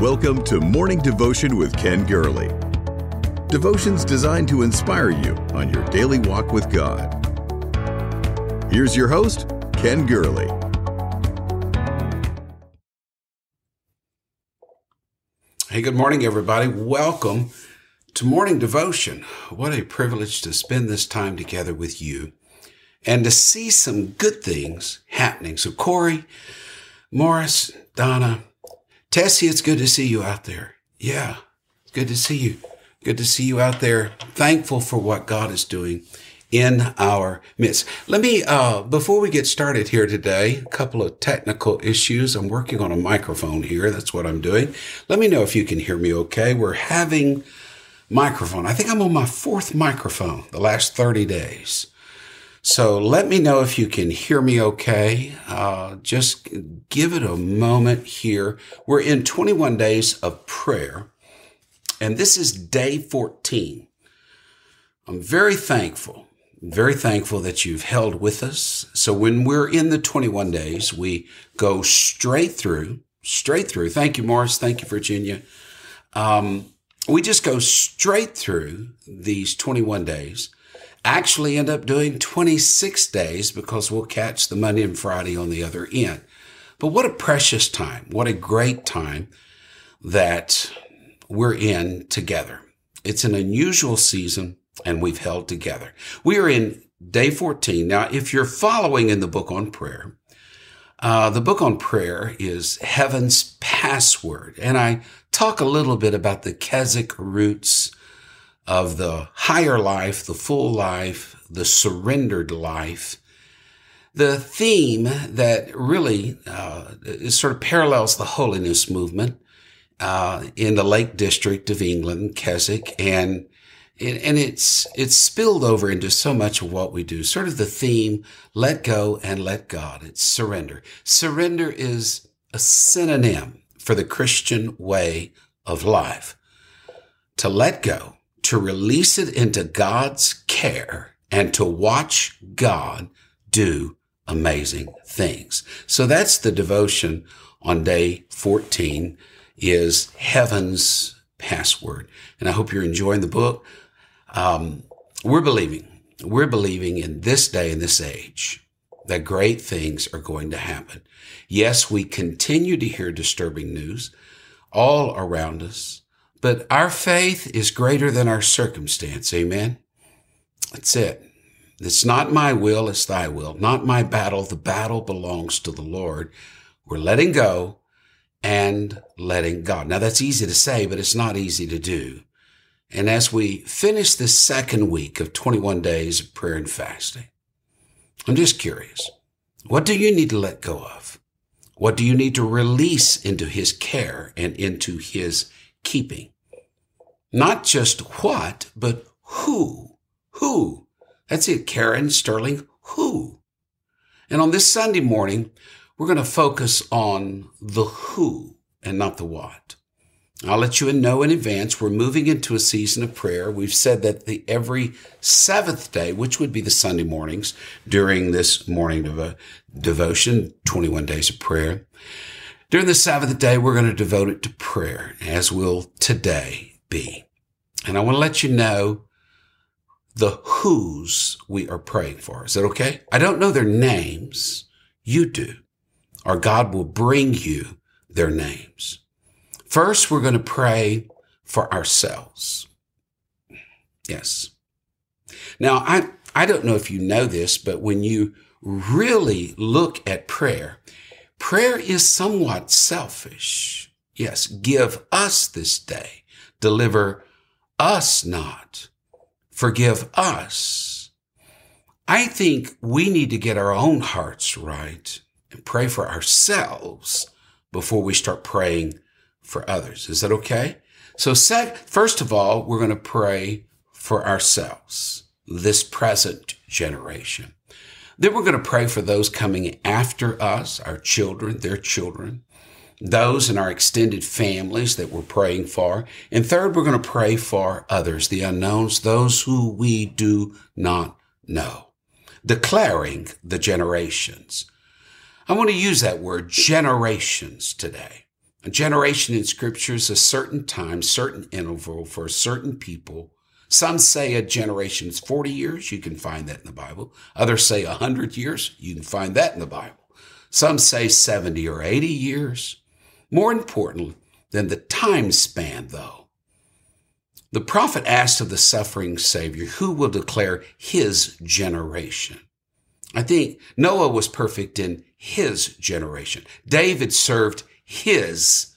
Welcome to Morning Devotion with Ken Gurley. Devotions designed to inspire you on your daily walk with God. Here's your host, Ken Gurley. Hey, good morning, everybody. Welcome to Morning Devotion. What a privilege to spend this time together with you and to see some good things happening. So, Corey, Morris, Donna, Tessie, it's good to see you out there. Yeah, good to see you. Good to see you out there. Thankful for what God is doing in our midst. Let me, uh, before we get started here today, a couple of technical issues. I'm working on a microphone here. That's what I'm doing. Let me know if you can hear me okay. We're having microphone. I think I'm on my fourth microphone the last 30 days. So let me know if you can hear me okay. Uh, just give it a moment here. We're in 21 days of prayer, and this is day 14. I'm very thankful, very thankful that you've held with us. So when we're in the 21 days, we go straight through, straight through. Thank you, Morris. Thank you, Virginia. Um, we just go straight through these 21 days actually end up doing 26 days because we'll catch the Monday and Friday on the other end. But what a precious time. What a great time that we're in together. It's an unusual season and we've held together. We are in day 14. Now, if you're following in the book on prayer, uh, the book on prayer is Heaven's Password. And I talk a little bit about the Keswick roots of the higher life, the full life, the surrendered life. The theme that really uh, sort of parallels the holiness movement uh, in the Lake District of England, Keswick, and and it's it's spilled over into so much of what we do. Sort of the theme: let go and let God. It's surrender. Surrender is a synonym for the Christian way of life. To let go to release it into God's care and to watch God do amazing things. So that's the devotion on day 14 is heaven's password. And I hope you're enjoying the book. Um, we're believing, we're believing in this day and this age that great things are going to happen. Yes, we continue to hear disturbing news all around us. But our faith is greater than our circumstance. Amen. That's it. It's not my will, it's thy will. Not my battle. The battle belongs to the Lord. We're letting go and letting God. Now that's easy to say, but it's not easy to do. And as we finish this second week of 21 days of prayer and fasting, I'm just curious. What do you need to let go of? What do you need to release into his care and into his keeping. Not just what, but who. Who. That's it, Karen Sterling. Who. And on this Sunday morning, we're going to focus on the who and not the what. I'll let you know in advance. We're moving into a season of prayer. We've said that the every seventh day, which would be the Sunday mornings during this morning devo- devotion, 21 days of prayer, during the Sabbath day, we're going to devote it to prayer, as will today be. And I want to let you know the who's we are praying for. Is that okay? I don't know their names. You do. Or God will bring you their names. First, we're going to pray for ourselves. Yes. Now, I, I don't know if you know this, but when you really look at prayer, Prayer is somewhat selfish. Yes, give us this day. Deliver us not. Forgive us. I think we need to get our own hearts right and pray for ourselves before we start praying for others. Is that okay? So sec- first of all, we're going to pray for ourselves, this present generation. Then we're going to pray for those coming after us, our children, their children, those in our extended families that we're praying for. And third, we're going to pray for others, the unknowns, those who we do not know, declaring the generations. I want to use that word generations today. A generation in scripture is a certain time, certain interval for certain people. Some say a generation is 40 years. You can find that in the Bible. Others say 100 years. You can find that in the Bible. Some say 70 or 80 years. More important than the time span, though, the prophet asked of the suffering Savior, who will declare his generation? I think Noah was perfect in his generation. David served his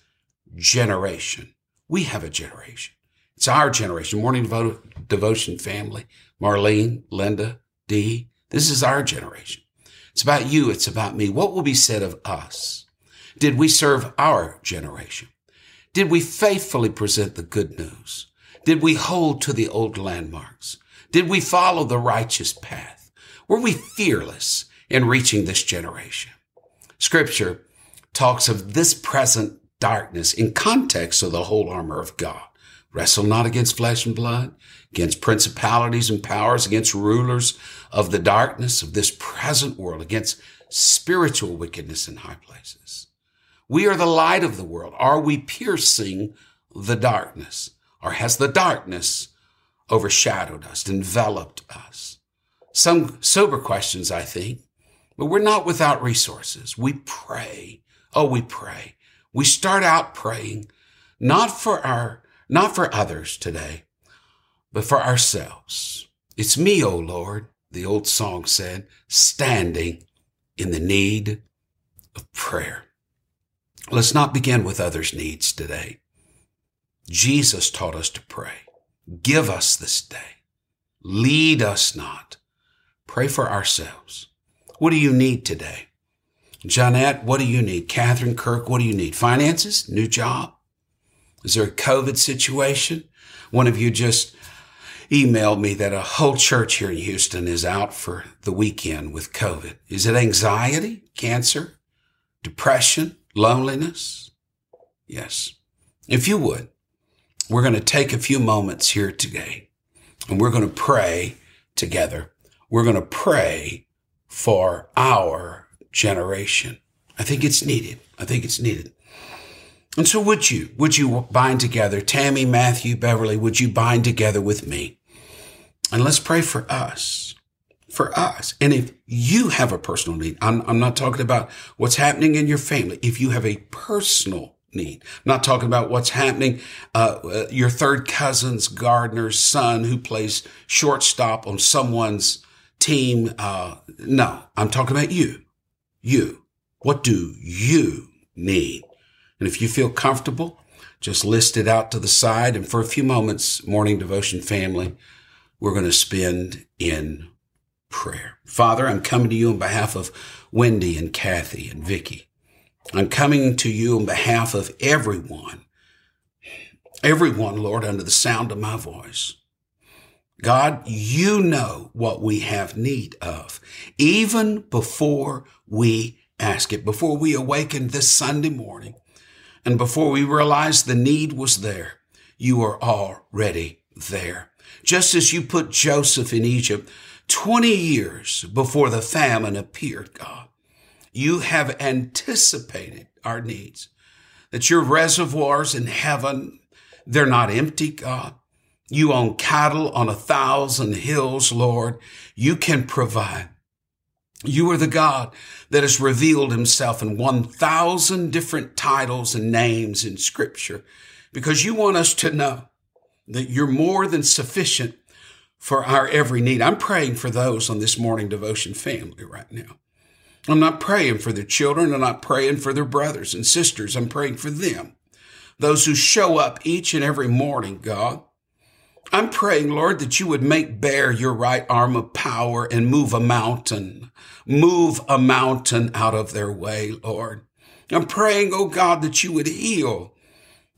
generation. We have a generation. It's our generation. Morning Devo- Devotion family. Marlene, Linda, Dee. This is our generation. It's about you. It's about me. What will be said of us? Did we serve our generation? Did we faithfully present the good news? Did we hold to the old landmarks? Did we follow the righteous path? Were we fearless in reaching this generation? Scripture talks of this present darkness in context of the whole armor of God. Wrestle not against flesh and blood, against principalities and powers, against rulers of the darkness of this present world, against spiritual wickedness in high places. We are the light of the world. Are we piercing the darkness? Or has the darkness overshadowed us, enveloped us? Some sober questions, I think, but we're not without resources. We pray. Oh, we pray. We start out praying, not for our, not for others today, but for ourselves. It's me, O Lord, the old song said, standing in the need of prayer. Let's not begin with others' needs today. Jesus taught us to pray. Give us this day. Lead us not. Pray for ourselves. What do you need today? Jeanette, what do you need? Catherine Kirk, what do you need? Finances? New job? Is there a COVID situation? One of you just emailed me that a whole church here in Houston is out for the weekend with COVID. Is it anxiety, cancer, depression, loneliness? Yes. If you would, we're going to take a few moments here today and we're going to pray together. We're going to pray for our generation. I think it's needed. I think it's needed. And so would you, would you bind together? Tammy, Matthew, Beverly, would you bind together with me? And let's pray for us, for us. And if you have a personal need, I'm, I'm not talking about what's happening in your family. If you have a personal need. I'm not talking about what's happening. Uh, uh, your third cousin's gardener's son who plays shortstop on someone's team. Uh, no, I'm talking about you. You. What do you need? And if you feel comfortable, just list it out to the side. And for a few moments, morning devotion family, we're going to spend in prayer. Father, I'm coming to you on behalf of Wendy and Kathy and Vicky. I'm coming to you on behalf of everyone, everyone, Lord, under the sound of my voice. God, you know what we have need of, even before we ask it, before we awaken this Sunday morning, and before we realized the need was there. You are already there. Just as you put Joseph in Egypt 20 years before the famine appeared, God. You have anticipated our needs, that your reservoirs in heaven, they're not empty, God. You own cattle on a thousand hills, Lord. You can provide. You are the God that has revealed himself in 1,000 different titles and names in scripture because you want us to know that you're more than sufficient for our every need. I'm praying for those on this morning devotion family right now. I'm not praying for their children. I'm not praying for their brothers and sisters. I'm praying for them. Those who show up each and every morning, God. I'm praying, Lord, that you would make bare your right arm of power and move a mountain, move a mountain out of their way, Lord. I'm praying, oh God, that you would heal,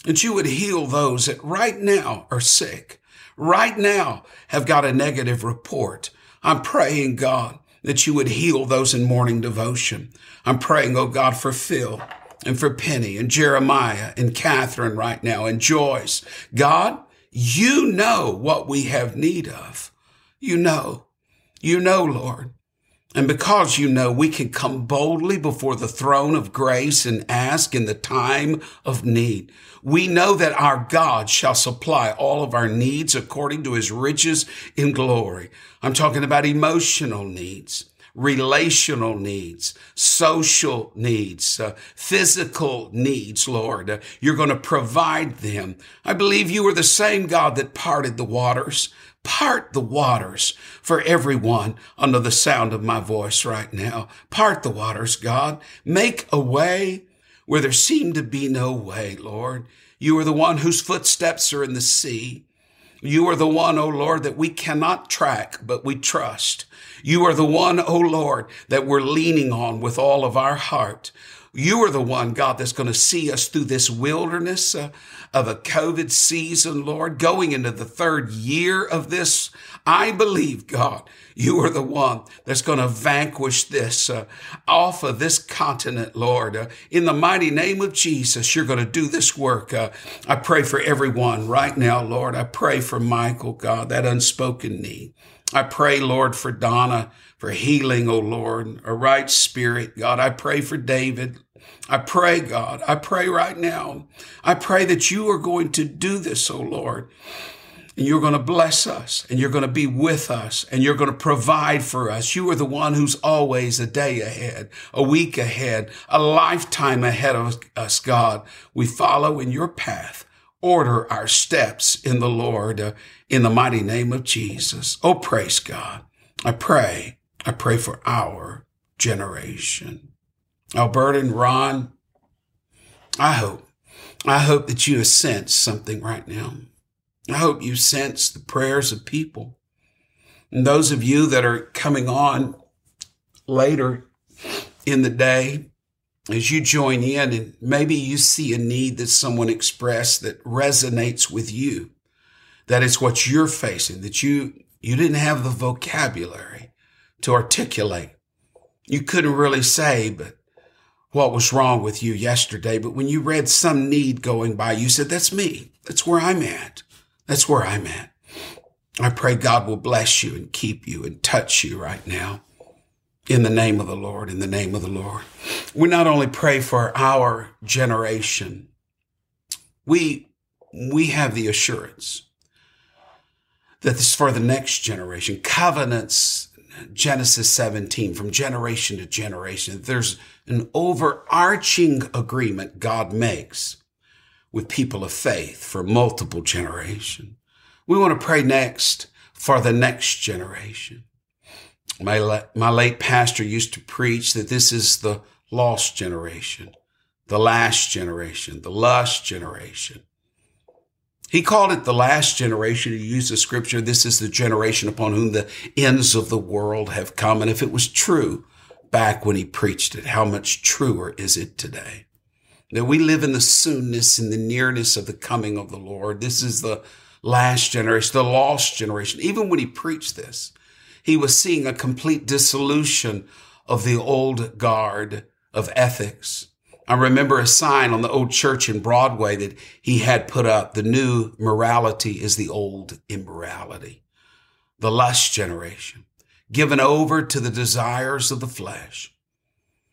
that you would heal those that right now are sick, right now have got a negative report. I'm praying, God, that you would heal those in morning devotion. I'm praying, oh God, for Phil and for Penny and Jeremiah and Catherine right now and Joyce. God, you know what we have need of. You know, you know, Lord. And because you know we can come boldly before the throne of grace and ask in the time of need. We know that our God shall supply all of our needs according to his riches in glory. I'm talking about emotional needs relational needs, social needs, uh, physical needs, Lord. Uh, you're going to provide them. I believe you are the same God that parted the waters Part the waters for everyone under the sound of my voice right now. Part the waters, God. Make a way where there seemed to be no way, Lord. You are the one whose footsteps are in the sea. You are the one, O Lord, that we cannot track, but we trust. You are the one, O Lord, that we're leaning on with all of our heart. You are the one, God, that's going to see us through this wilderness uh, of a COVID season, Lord, going into the third year of this. I believe, God, you are the one that's going to vanquish this uh, off of this continent, Lord. Uh, in the mighty name of Jesus, you're going to do this work. Uh, I pray for everyone right now, Lord. I pray for Michael, God, that unspoken need. I pray, Lord, for Donna, for healing, O Lord, a right spirit. God, I pray for David. I pray, God, I pray right now. I pray that you are going to do this, O Lord. And you're going to bless us and you're going to be with us and you're going to provide for us. You are the one who's always a day ahead, a week ahead, a lifetime ahead of us, God. We follow in your path. Order our steps in the Lord uh, in the mighty name of Jesus. Oh, praise God. I pray. I pray for our generation. Alberta and Ron, I hope, I hope that you have sensed something right now. I hope you sense the prayers of people. And those of you that are coming on later in the day, as you join in and maybe you see a need that someone expressed that resonates with you, that is what you're facing, that you, you didn't have the vocabulary to articulate. You couldn't really say, but what was wrong with you yesterday. But when you read some need going by, you said, that's me. That's where I'm at. That's where I'm at. I pray God will bless you and keep you and touch you right now in the name of the Lord, in the name of the Lord. We not only pray for our generation, we, we have the assurance that this is for the next generation. Covenants, Genesis 17, from generation to generation. There's an overarching agreement God makes with people of faith for multiple generations. We want to pray next for the next generation. My, my late pastor used to preach that this is the lost generation, the last generation, the lust generation. He called it the last generation. He used the scripture, this is the generation upon whom the ends of the world have come. And if it was true back when he preached it, how much truer is it today? That we live in the soonness and the nearness of the coming of the Lord. This is the last generation, the lost generation. Even when he preached this, he was seeing a complete dissolution of the old guard of ethics. I remember a sign on the old church in Broadway that he had put up. The new morality is the old immorality. The lust generation, given over to the desires of the flesh.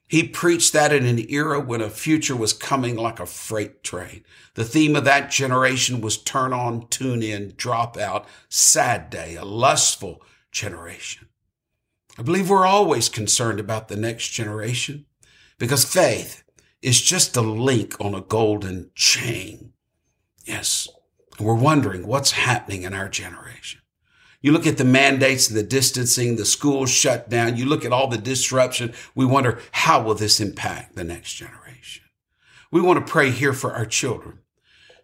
He preached that in an era when a future was coming like a freight train. The theme of that generation was turn on, tune in, drop out, sad day, a lustful generation. I believe we're always concerned about the next generation because faith is just a link on a golden chain. Yes. And we're wondering what's happening in our generation. You look at the mandates and the distancing, the schools shut down. You look at all the disruption. We wonder, how will this impact the next generation? We want to pray here for our children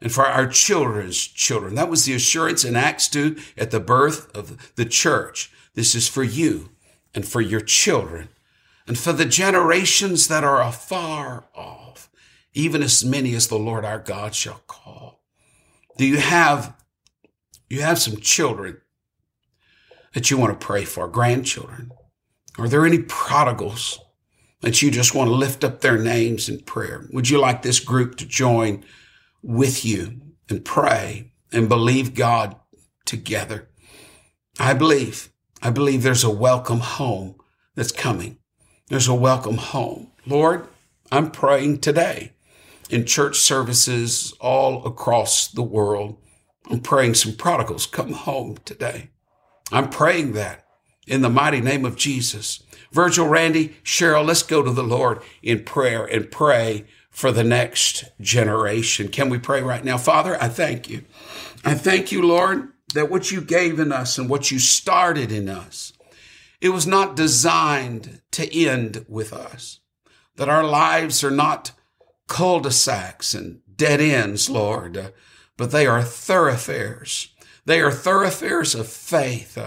and for our children's children. That was the assurance in Acts 2 at the birth of the church. This is for you and for your children and for the generations that are afar off, even as many as the Lord our God shall call. Do you have, you have some children that you want to pray for, grandchildren? Are there any prodigals that you just want to lift up their names in prayer? Would you like this group to join with you and pray and believe God together. I believe, I believe there's a welcome home that's coming. There's a welcome home. Lord, I'm praying today in church services all across the world. I'm praying some prodigals come home today. I'm praying that in the mighty name of Jesus. Virgil, Randy, Cheryl, let's go to the Lord in prayer and pray for the next generation. Can we pray right now? Father, I thank you. I thank you, Lord, that what you gave in us and what you started in us, it was not designed to end with us. That our lives are not cul-de-sacs and dead ends, Lord, but they are thoroughfares. They are thoroughfares of faith.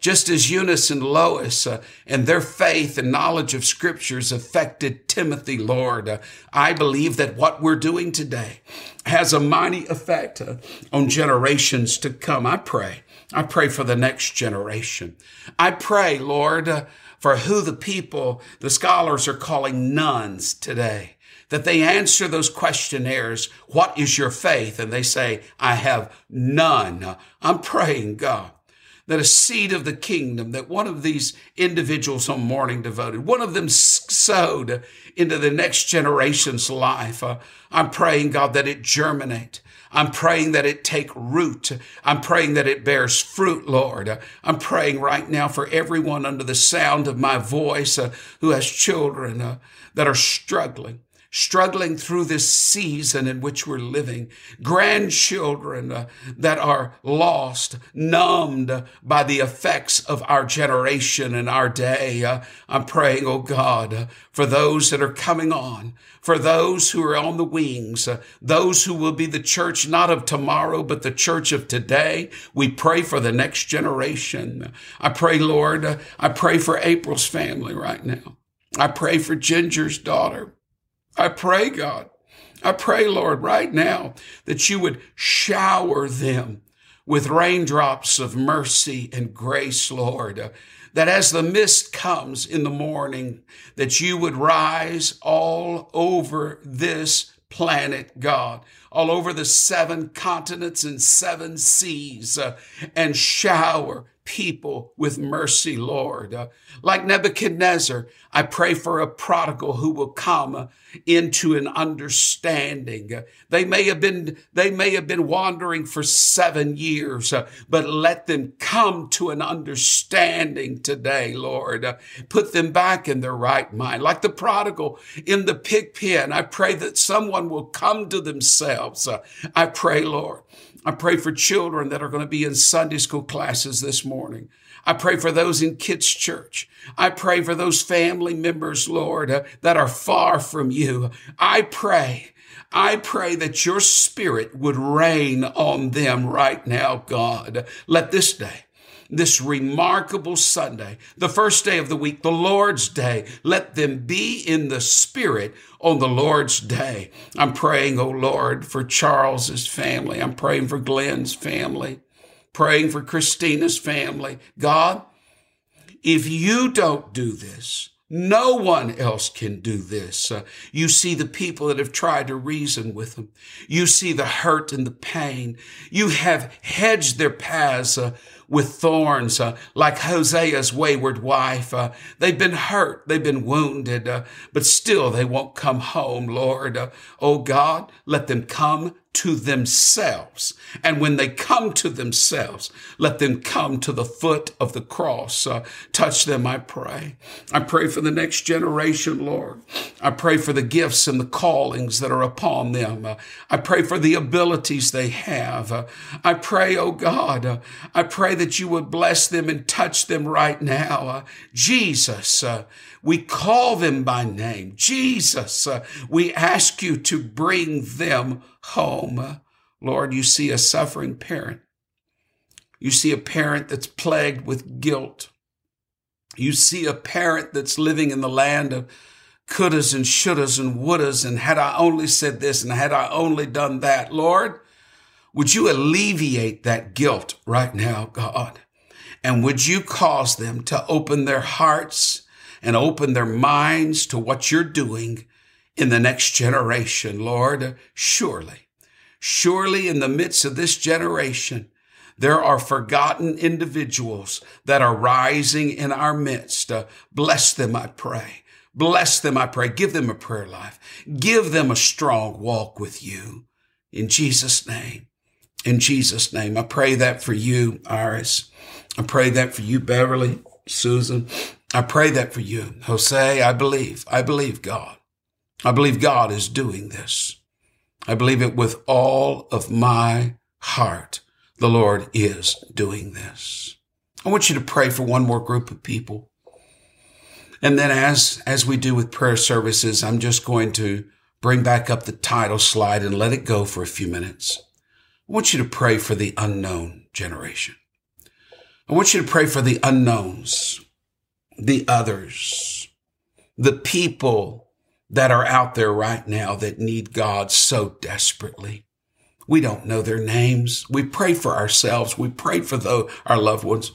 Just as Eunice and Lois uh, and their faith and knowledge of scriptures affected Timothy, Lord, uh, I believe that what we're doing today has a mighty effect uh, on generations to come. I pray. I pray for the next generation. I pray, Lord, uh, for who the people, the scholars are calling nones today that they answer those questionnaires. What is your faith? And they say, I have none. I'm praying, God, that a seed of the kingdom, that one of these individuals on morning devoted, one of them sowed into the next generation's life. Uh, I'm praying, God, that it germinate. I'm praying that it take root. I'm praying that it bears fruit, Lord. I'm praying right now for everyone under the sound of my voice uh, who has children uh, that are struggling struggling through this season in which we're living, grandchildren uh, that are lost, numbed by the effects of our generation and our day. Uh, I'm praying, oh God, uh, for those that are coming on, for those who are on the wings, those who will be the church not of tomorrow, but the church of today. We pray for the next generation. I pray, Lord, I pray for April's family right now. I pray for Ginger's daughter. I pray, God, I pray, Lord, right now that you would shower them with raindrops of mercy and grace, Lord. that as the mist comes in the morning, that you would rise all over this planet, God, all over the seven continents and seven seas, uh, and shower people with mercy, Lord. Uh, like Nebuchadnezzar, I pray for a prodigal who will come into an understanding. Uh, they may have been, they may have been wandering for seven years, uh, but let them come to an understanding today, Lord. Uh, put them back in their right mind. Like the prodigal in the pig pen, I pray that someone will come to themselves. Uh, I pray, Lord, I pray for children that are going to be in Sunday school classes this morning. I pray for those in kids church. I pray for those family members, Lord, uh, that are far from you. I pray, I pray that your spirit would reign on them right now, God. Let this day this remarkable Sunday, the first day of the week, the Lord's day. Let them be in the Spirit on the Lord's day. I'm praying, oh Lord, for Charles's family. I'm praying for Glenn's family, praying for Christina's family. God, if you don't do this, no one else can do this. Uh, you see the people that have tried to reason with them. You see the hurt and the pain. You have hedged their paths uh, with thorns, uh, like Hosea's wayward wife. Uh, they've been hurt, they've been wounded, uh, but still they won't come home, Lord. Uh, oh God, let them come to themselves. And when they come to themselves, let them come to the foot of the cross. Uh, touch them, I pray. I pray for the next generation, Lord. I pray for the gifts and the callings that are upon them. Uh, I pray for the abilities they have. Uh, I pray, oh God, uh, I pray that you would bless them and touch them right now. Uh, Jesus, uh, we call them by name. Jesus, we ask you to bring them home. Lord, you see a suffering parent. You see a parent that's plagued with guilt. You see a parent that's living in the land of couldas and shouldas and wouldas and had I only said this and had I only done that. Lord, would you alleviate that guilt right now, God? And would you cause them to open their hearts and open their minds to what you're doing in the next generation, Lord. Surely, surely in the midst of this generation, There are forgotten individuals that are rising in our midst. Uh, bless them, I pray. Bless them, I pray. Give them a prayer life. Give them a strong walk with you. In Jesus' name. In Jesus' name. I pray that for you, Iris. I pray that for you, Beverly, Susan. I pray that for you. Jose, I believe. I believe God. I believe God is doing this. I believe it with all of my heart. The Lord is doing this. I want you to pray for one more group of people. And then as, as we do with prayer services, I'm just going to bring back up the title slide and let it go for a few minutes. I want you to pray for the unknown generation. I want you to pray for the unknowns, the others, the people that are out there right now that need God so desperately. We don't know their names. We pray for ourselves. We pray for the, our loved ones.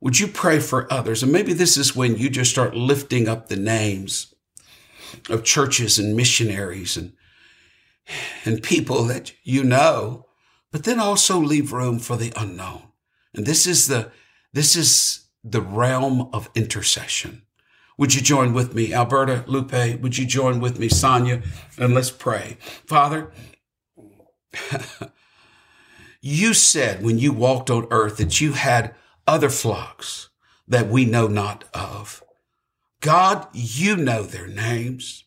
Would you pray for others? And maybe this is when you just start lifting up the names of churches and missionaries and, and people that you know, but then also leave room for the unknown. And this is the, this is the realm of intercession. Would you join with me? Alberta, Lupe, would you join with me? Sonia, and let's pray. Father, you said when you walked on earth that you had other flocks that we know not of. God, you know their names.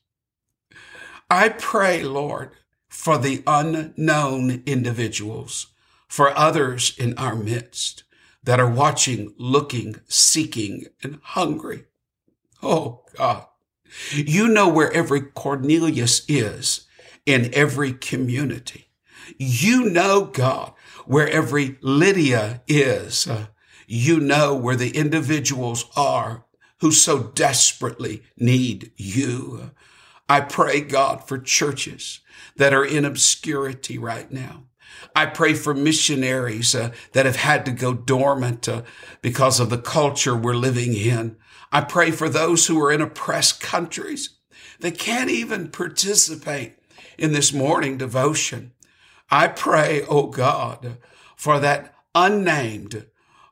I pray, Lord, for the unknown individuals, for others in our midst that are watching, looking, seeking, and hungry. Oh God, you know where every Cornelius is in every community. You know, God, where every Lydia is. You know where the individuals are who so desperately need you. I pray, God, for churches that are in obscurity right now. I pray for missionaries uh, that have had to go dormant uh, because of the culture we're living in. I pray for those who are in oppressed countries that can't even participate in this morning devotion. I pray, oh God, for that unnamed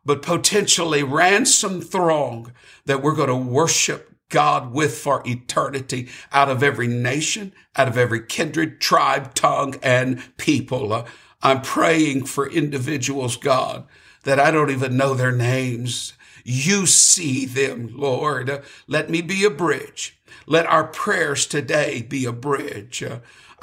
but potentially ransom throng that we're going to worship God with for eternity out of every nation, out of every kindred, tribe, tongue, and people. I'm praying for individuals, God, that I don't even know their names. You see them, Lord. Let me be a bridge. Let our prayers today be a bridge.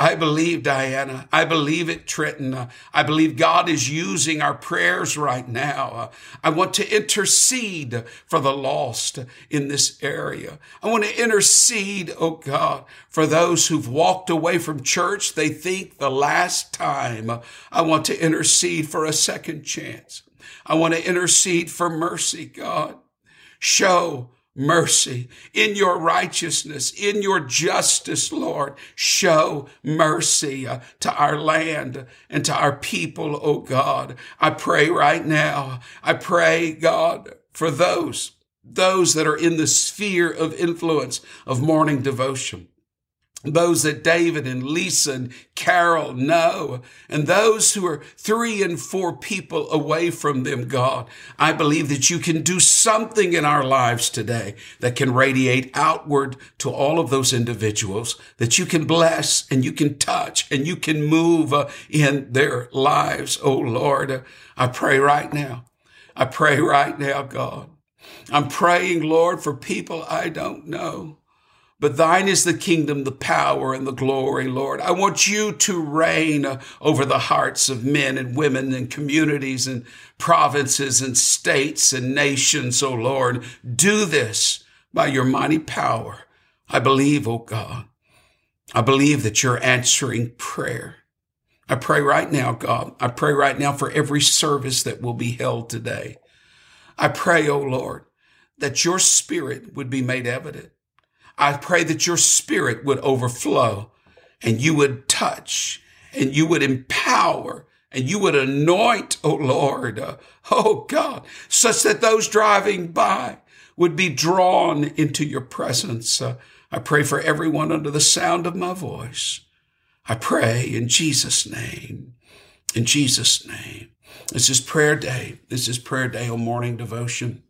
I believe, Diana. I believe it, Trenton. I believe God is using our prayers right now. I want to intercede for the lost in this area. I want to intercede, oh God, for those who've walked away from church. They think the last time. I want to intercede for a second chance. I want to intercede for mercy, God. Show mercy in your righteousness, in your justice, Lord. Show mercy uh, to our land and to our people, oh God. I pray right now. I pray, God, for those, those that are in the sphere of influence of morning devotion those that David and Lisa and Carol know, and those who are three and four people away from them, God, I believe that you can do something in our lives today that can radiate outward to all of those individuals, that you can bless and you can touch and you can move uh, in their lives. Oh Lord, I pray right now. I pray right now, God. I'm praying, Lord, for people I don't know. But thine is the kingdom, the power, and the glory, Lord. I want you to reign over the hearts of men and women and communities and provinces and states and nations, O Lord. Do this by your mighty power. I believe, O God. I believe that you're answering prayer. I pray right now, God. I pray right now for every service that will be held today. I pray, O Lord, that your spirit would be made evident I pray that your spirit would overflow and you would touch and you would empower and you would anoint, oh Lord, uh, oh God, such that those driving by would be drawn into your presence. Uh, I pray for everyone under the sound of my voice. I pray in Jesus' name, in Jesus' name. This is prayer day. This is prayer day on morning devotion.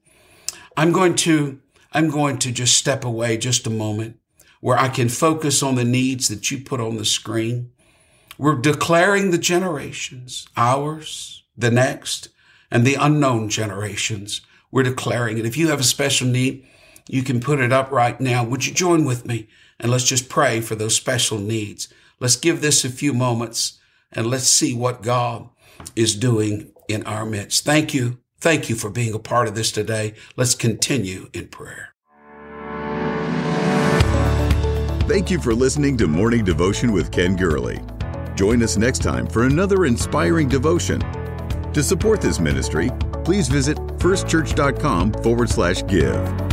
I'm going to, I'm going to just step away just a moment where I can focus on the needs that you put on the screen. We're declaring the generations, ours, the next, and the unknown generations. We're declaring it. If you have a special need, you can put it up right now. Would you join with me? And let's just pray for those special needs. Let's give this a few moments and let's see what God is doing in our midst. Thank you. Thank you for being a part of this today. Let's continue in prayer. Thank you for listening to Morning Devotion with Ken Gurley. Join us next time for another inspiring devotion. To support this ministry, please visit firstchurch.com forward slash give.